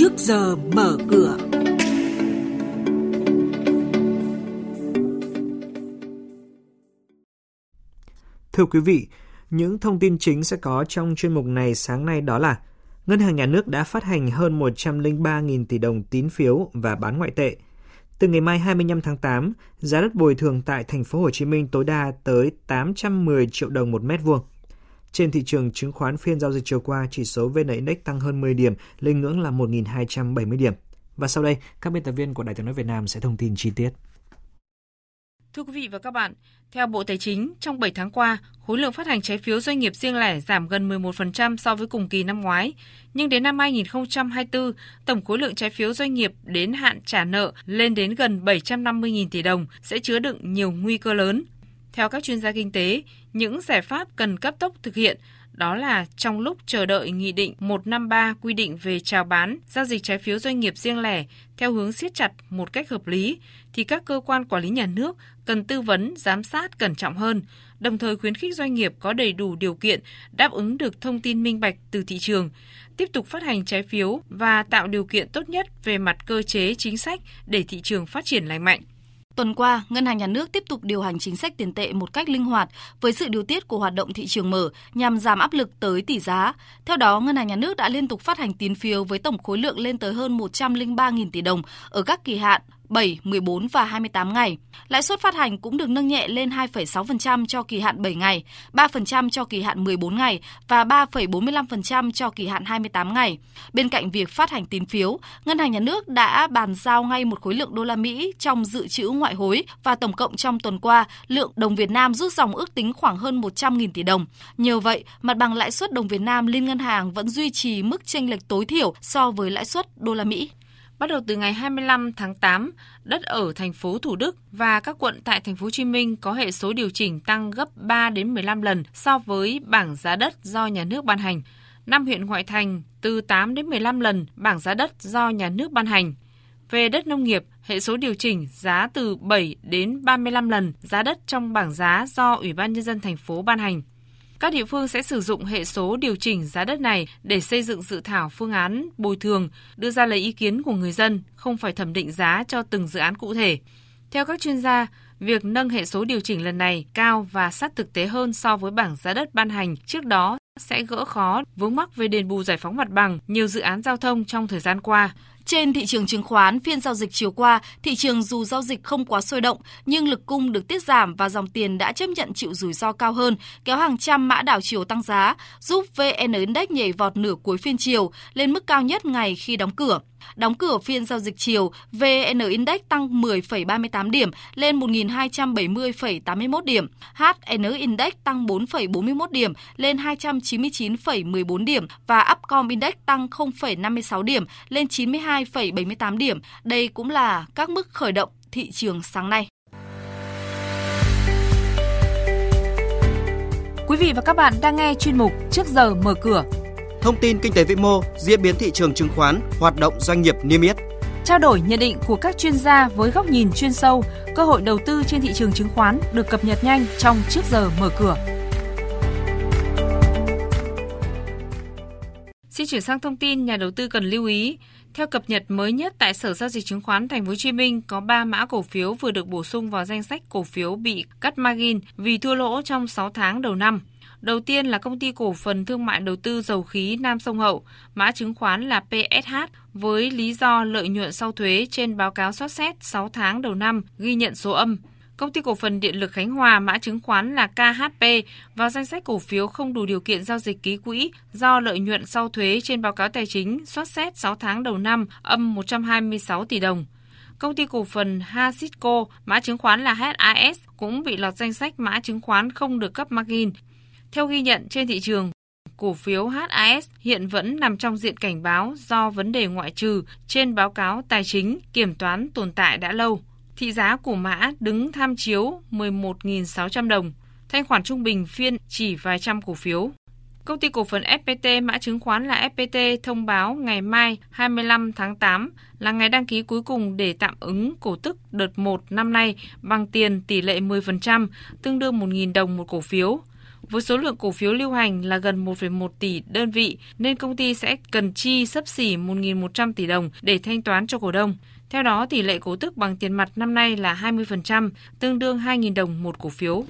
trước giờ mở cửa. Thưa quý vị, những thông tin chính sẽ có trong chuyên mục này sáng nay đó là Ngân hàng Nhà nước đã phát hành hơn 103.000 tỷ đồng tín phiếu và bán ngoại tệ. Từ ngày mai 25 tháng 8, giá đất bồi thường tại thành phố Hồ Chí Minh tối đa tới 810 triệu đồng một mét vuông. Trên thị trường chứng khoán phiên giao dịch chiều qua, chỉ số VN Index tăng hơn 10 điểm, lên ngưỡng là 1.270 điểm. Và sau đây, các biên tập viên của Đài tiếng nói Việt Nam sẽ thông tin chi tiết. Thưa quý vị và các bạn, theo Bộ Tài chính, trong 7 tháng qua, khối lượng phát hành trái phiếu doanh nghiệp riêng lẻ giảm gần 11% so với cùng kỳ năm ngoái. Nhưng đến năm 2024, tổng khối lượng trái phiếu doanh nghiệp đến hạn trả nợ lên đến gần 750.000 tỷ đồng sẽ chứa đựng nhiều nguy cơ lớn. Theo các chuyên gia kinh tế, những giải pháp cần cấp tốc thực hiện đó là trong lúc chờ đợi Nghị định 153 quy định về chào bán, giao dịch trái phiếu doanh nghiệp riêng lẻ theo hướng siết chặt một cách hợp lý, thì các cơ quan quản lý nhà nước cần tư vấn, giám sát cẩn trọng hơn, đồng thời khuyến khích doanh nghiệp có đầy đủ điều kiện đáp ứng được thông tin minh bạch từ thị trường, tiếp tục phát hành trái phiếu và tạo điều kiện tốt nhất về mặt cơ chế chính sách để thị trường phát triển lành mạnh. Tuần qua, Ngân hàng Nhà nước tiếp tục điều hành chính sách tiền tệ một cách linh hoạt với sự điều tiết của hoạt động thị trường mở nhằm giảm áp lực tới tỷ giá. Theo đó, Ngân hàng Nhà nước đã liên tục phát hành tín phiếu với tổng khối lượng lên tới hơn 103.000 tỷ đồng ở các kỳ hạn 7, 14 và 28 ngày. Lãi suất phát hành cũng được nâng nhẹ lên 2,6% cho kỳ hạn 7 ngày, 3% cho kỳ hạn 14 ngày và 3,45% cho kỳ hạn 28 ngày. Bên cạnh việc phát hành tín phiếu, Ngân hàng Nhà nước đã bàn giao ngay một khối lượng đô la Mỹ trong dự trữ ngoại hối và tổng cộng trong tuần qua, lượng đồng Việt Nam rút dòng ước tính khoảng hơn 100.000 tỷ đồng. Nhờ vậy, mặt bằng lãi suất đồng Việt Nam liên ngân hàng vẫn duy trì mức chênh lệch tối thiểu so với lãi suất đô la Mỹ. Bắt đầu từ ngày 25 tháng 8, đất ở thành phố Thủ Đức và các quận tại thành phố Hồ Chí Minh có hệ số điều chỉnh tăng gấp 3 đến 15 lần so với bảng giá đất do nhà nước ban hành. Năm huyện ngoại thành từ 8 đến 15 lần bảng giá đất do nhà nước ban hành. Về đất nông nghiệp, hệ số điều chỉnh giá từ 7 đến 35 lần giá đất trong bảng giá do Ủy ban nhân dân thành phố ban hành. Các địa phương sẽ sử dụng hệ số điều chỉnh giá đất này để xây dựng dự thảo phương án bồi thường, đưa ra lấy ý kiến của người dân, không phải thẩm định giá cho từng dự án cụ thể. Theo các chuyên gia, việc nâng hệ số điều chỉnh lần này cao và sát thực tế hơn so với bảng giá đất ban hành trước đó sẽ gỡ khó vướng mắc về đền bù giải phóng mặt bằng nhiều dự án giao thông trong thời gian qua. Trên thị trường chứng khoán, phiên giao dịch chiều qua, thị trường dù giao dịch không quá sôi động, nhưng lực cung được tiết giảm và dòng tiền đã chấp nhận chịu rủi ro cao hơn, kéo hàng trăm mã đảo chiều tăng giá, giúp VN Index nhảy vọt nửa cuối phiên chiều lên mức cao nhất ngày khi đóng cửa. Đóng cửa phiên giao dịch chiều, VN Index tăng 10,38 điểm lên 1.270,81 điểm. HN Index tăng 4,41 điểm lên 299,14 điểm và Upcom Index tăng 0,56 điểm lên 92,78 điểm. Đây cũng là các mức khởi động thị trường sáng nay. Quý vị và các bạn đang nghe chuyên mục Trước giờ mở cửa thông tin kinh tế vĩ mô, diễn biến thị trường chứng khoán, hoạt động doanh nghiệp niêm yết. Trao đổi nhận định của các chuyên gia với góc nhìn chuyên sâu, cơ hội đầu tư trên thị trường chứng khoán được cập nhật nhanh trong trước giờ mở cửa. Xin chuyển sang thông tin nhà đầu tư cần lưu ý. Theo cập nhật mới nhất tại Sở giao dịch chứng khoán Thành phố Hồ Chí Minh có 3 mã cổ phiếu vừa được bổ sung vào danh sách cổ phiếu bị cắt margin vì thua lỗ trong 6 tháng đầu năm. Đầu tiên là công ty cổ phần thương mại đầu tư dầu khí Nam Sông Hậu, mã chứng khoán là PSH với lý do lợi nhuận sau thuế trên báo cáo soát xét 6 tháng đầu năm ghi nhận số âm. Công ty cổ phần điện lực Khánh Hòa mã chứng khoán là KHP vào danh sách cổ phiếu không đủ điều kiện giao dịch ký quỹ do lợi nhuận sau thuế trên báo cáo tài chính soát xét 6 tháng đầu năm âm 126 tỷ đồng. Công ty cổ phần Hasitco, mã chứng khoán là HAS, cũng bị lọt danh sách mã chứng khoán không được cấp margin theo ghi nhận trên thị trường, cổ phiếu HAS hiện vẫn nằm trong diện cảnh báo do vấn đề ngoại trừ trên báo cáo tài chính kiểm toán tồn tại đã lâu. Thị giá của mã đứng tham chiếu 11.600 đồng, thanh khoản trung bình phiên chỉ vài trăm cổ phiếu. Công ty cổ phần FPT mã chứng khoán là FPT thông báo ngày mai 25 tháng 8 là ngày đăng ký cuối cùng để tạm ứng cổ tức đợt 1 năm nay bằng tiền tỷ lệ 10%, tương đương 1.000 đồng một cổ phiếu. Với số lượng cổ phiếu lưu hành là gần 1,1 tỷ đơn vị nên công ty sẽ cần chi sấp xỉ 1.100 tỷ đồng để thanh toán cho cổ đông. Theo đó, tỷ lệ cổ tức bằng tiền mặt năm nay là 20%, tương đương 2.000 đồng một cổ phiếu.